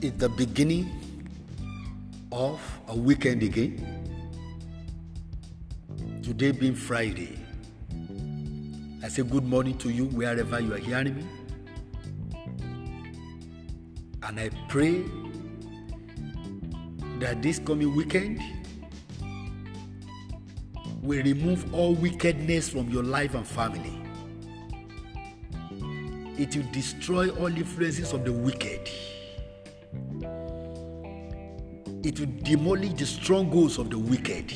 It's the beginning of a weekend again. Today being Friday. I say good morning to you wherever you are hearing me. And I pray that this coming weekend will remove all wickedness from your life and family. It will destroy all influences of the wicked. It will demolish the strongholds of the wicked.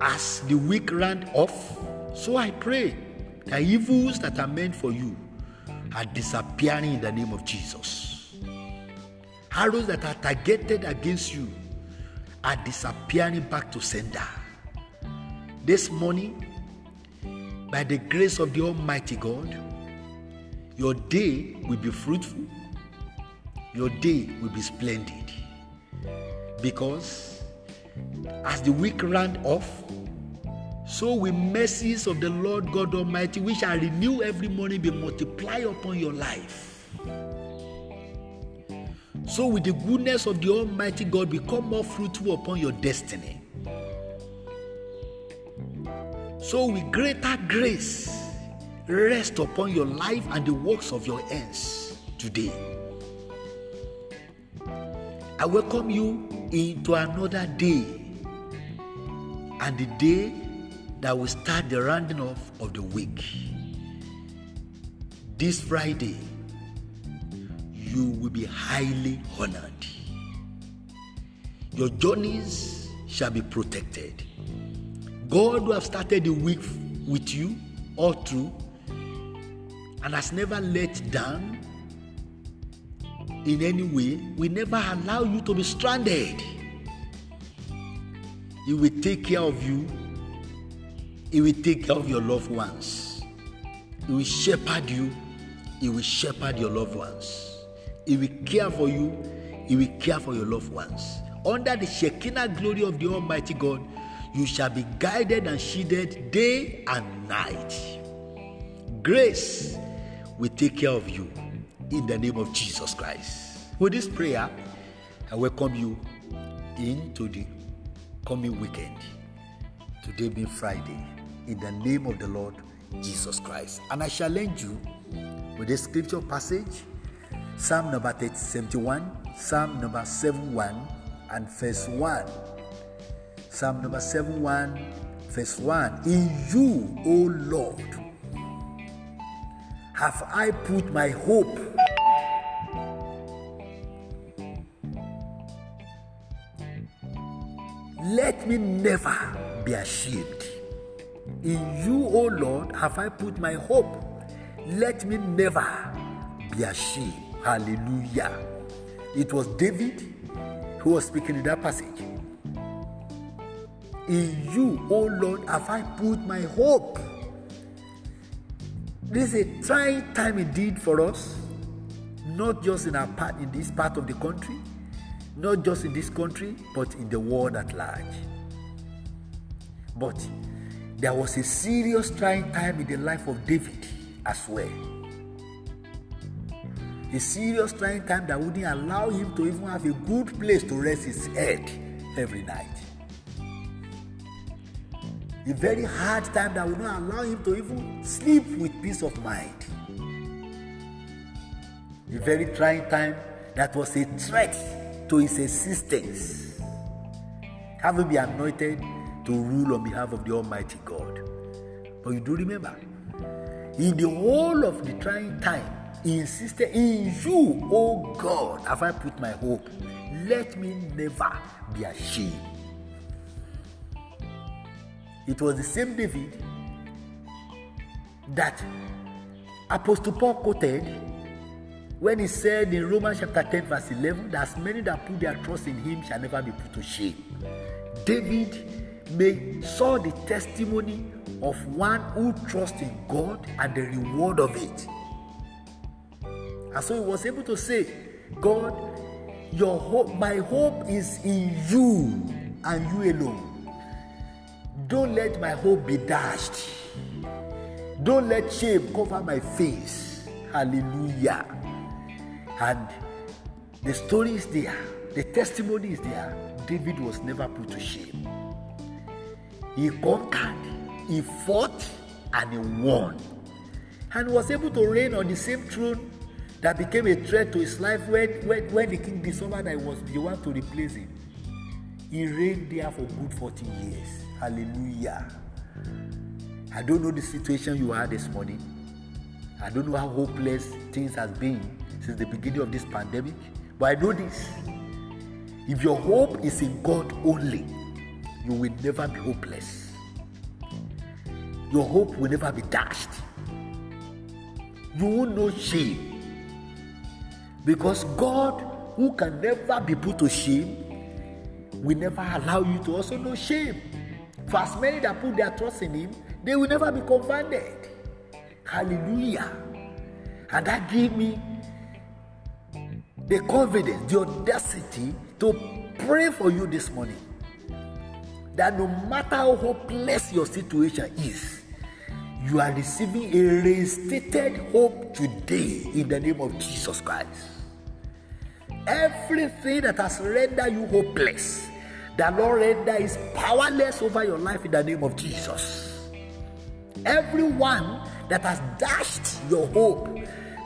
As the week ran off, so I pray the evils that are meant for you are disappearing in the name of Jesus. Arrows that are targeted against you are disappearing back to sender. This morning, by the grace of the Almighty God, your day will be fruitful, your day will be splendid. Because as the week ran off, so will mercies of the Lord God Almighty, which shall renew every morning, be multiplied upon your life. So will the goodness of the Almighty God become more fruitful upon your destiny. So with greater grace rest upon your life and the works of your hands today. I welcome you into another day and the day that will start the rounding off of the week. This Friday, you will be highly honored. Your journeys shall be protected. God who have started the week with you all through and has never let down in any way will never allow you to be stranded. He will take care of you he will take care of your loved ones. He will shepherd you. He will shepherd your loved ones. He will care for you. He will care for your loved ones. Under the Shekinah glory of the Almighty God, you shall be guided and shielded day and night. Grace will take care of you in the name of Jesus Christ. With this prayer, I welcome you into the coming weekend. Today being Friday in the name of the Lord Jesus Christ. And I challenge you with a scripture passage Psalm number 71, Psalm number 71, and verse 1. Psalm number 71, verse 1. In you, O Lord, have I put my hope. Let me never be ashamed. In you, O Lord, have I put my hope. Let me never be ashamed. Hallelujah. It was David who was speaking in that passage. In you, O Lord, have I put my hope. This is a trying time indeed for us, not just in our part in this part of the country, not just in this country, but in the world at large. But there was a serious trying time in the life of David as well. A serious trying time that wouldn't allow him to even have a good place to rest his head every night. A very hard time that would not allow him to even sleep with peace of mind. A very trying time that was a threat to his existence. Having been anointed to rule on behalf of the Almighty God. But you do remember, in the whole of the trying time, he insisted, In you, O God, have I put my hope. Let me never be ashamed. It was the same David that Apostle Paul quoted when he said in Romans chapter 10, verse 11, that as many that put their trust in him shall never be put to shame. David may saw the testimony of one who trusts in God and the reward of it. And so he was able to say, God, your hope, my hope is in you and you alone. Don't let my hope be dashed. Don't let shame cover my face. Hallelujah. And the story is there, the testimony is there. David was never put to shame. He conquered, he fought, and he won. And was able to reign on the same throne that became a threat to his life when, when, when the king discovered that he was the one to replace him. He reigned there for good 40 years. Hallelujah. I don't know the situation you are this morning. I don't know how hopeless things has been since the beginning of this pandemic. But I know this. If your hope is in God only, you will never be hopeless. Your hope will never be dashed. You will know shame. Because God, who can never be put to shame, will never allow you to also know shame. For as many that put their trust in Him, they will never be confounded. Hallelujah. And that gave me the confidence, the audacity to pray for you this morning. That no matter how hopeless your situation is, you are receiving a reinstated hope today in the name of Jesus Christ. Everything that has rendered you hopeless, the Lord render is powerless over your life in the name of Jesus. Everyone that has dashed your hope,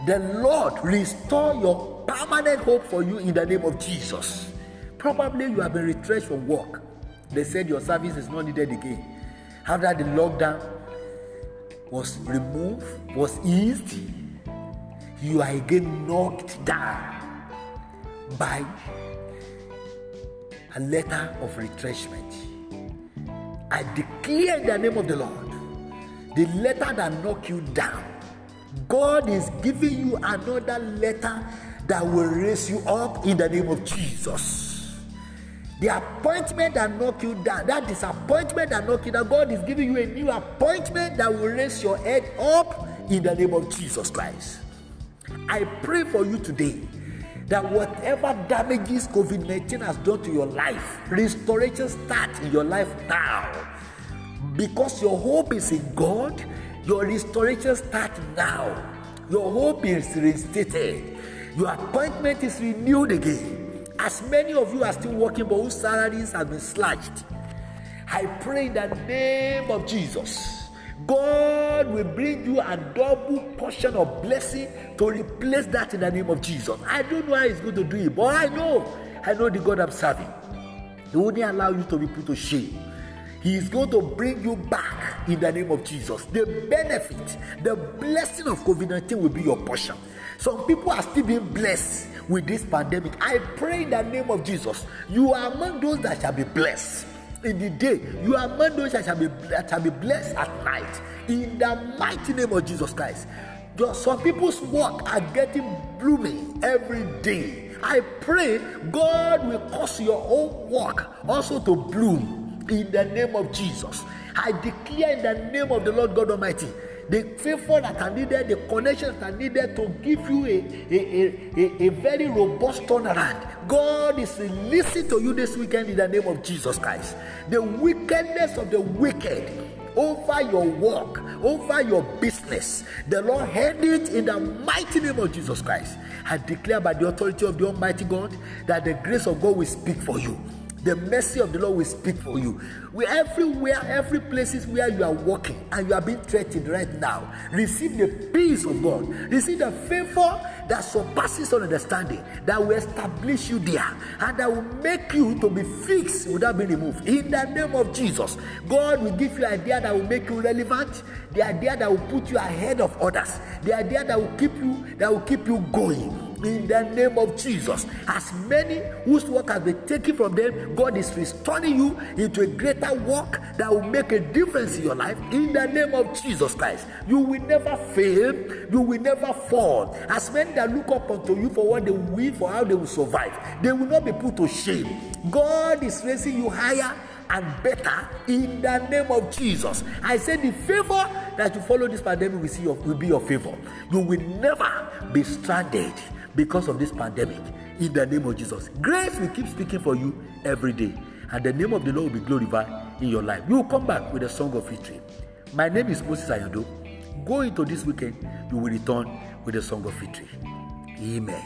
the Lord restore your permanent hope for you in the name of Jesus. Probably you have been retrenched from work. They said your service is not needed again. After the lockdown was removed, was eased, you are again knocked down by a letter of retrenchment. I declare in the name of the Lord, the letter that knocked you down, God is giving you another letter that will raise you up in the name of Jesus. The appointment that knocked you down, that disappointment that knocked you down, God is giving you a new appointment that will raise your head up in the name of Jesus Christ. I pray for you today that whatever damages COVID 19 has done to your life, restoration starts in your life now. Because your hope is in God, your restoration starts now. Your hope is reinstated. Your appointment is renewed again. As many of you are still working, but whose salaries have been slashed, I pray in the name of Jesus God will bring you a double portion of blessing to replace that in the name of Jesus. I don't know how He's going to do it, but I know, I know the God I'm serving. He won't allow you to be put to shame. He is going to bring you back in the name of Jesus. The benefit, the blessing of COVID 19 will be your portion. Some people are still being blessed with this pandemic. I pray in the name of Jesus, you are among those that shall be blessed in the day. You are among those that shall be, that shall be blessed at night. In the mighty name of Jesus Christ. Some people's work are getting blooming every day. I pray God will cause your own work also to bloom in the name of Jesus. I declare in the name of the Lord God Almighty the favor that are needed, the connections that are needed to give you a, a, a, a, very robust turnaround. God is listening to you this weekend in the name of Jesus Christ. The wickedness of the wicked over your work, over your business. The Lord heard it in the mighty name of Jesus Christ. I declare by the authority of the Almighty God that the grace of God will speak for you the mercy of the Lord will speak for you. We everywhere, every places where you are walking and you are being threatened right now, receive the peace of God. Receive the favor that surpasses all understanding, that will establish you there, and that will make you to be fixed without being removed. In the name of Jesus, God will give you an idea that will make you relevant, the idea that will put you ahead of others, the idea that will keep you that will keep you going in the name of Jesus. As many whose work has been taken from them, God is restoring you into a greater work that will make a difference in your life in the name of Jesus Christ. You will never fail, you will never fall. As many that look up unto you for what they will, for how they will survive, they will not be put to shame. God is raising you higher and better in the name of Jesus. I say the favor that you follow this pandemic will, see your, will be your favor. You will never be stranded because of this pandemic in the name of Jesus. Grace will keep speaking for you every day, and the name of the Lord will be glorified in your life. You will come back with a song of victory. My name is Moses Ayodo. Go into this weekend, you will return with a song of victory. Amen.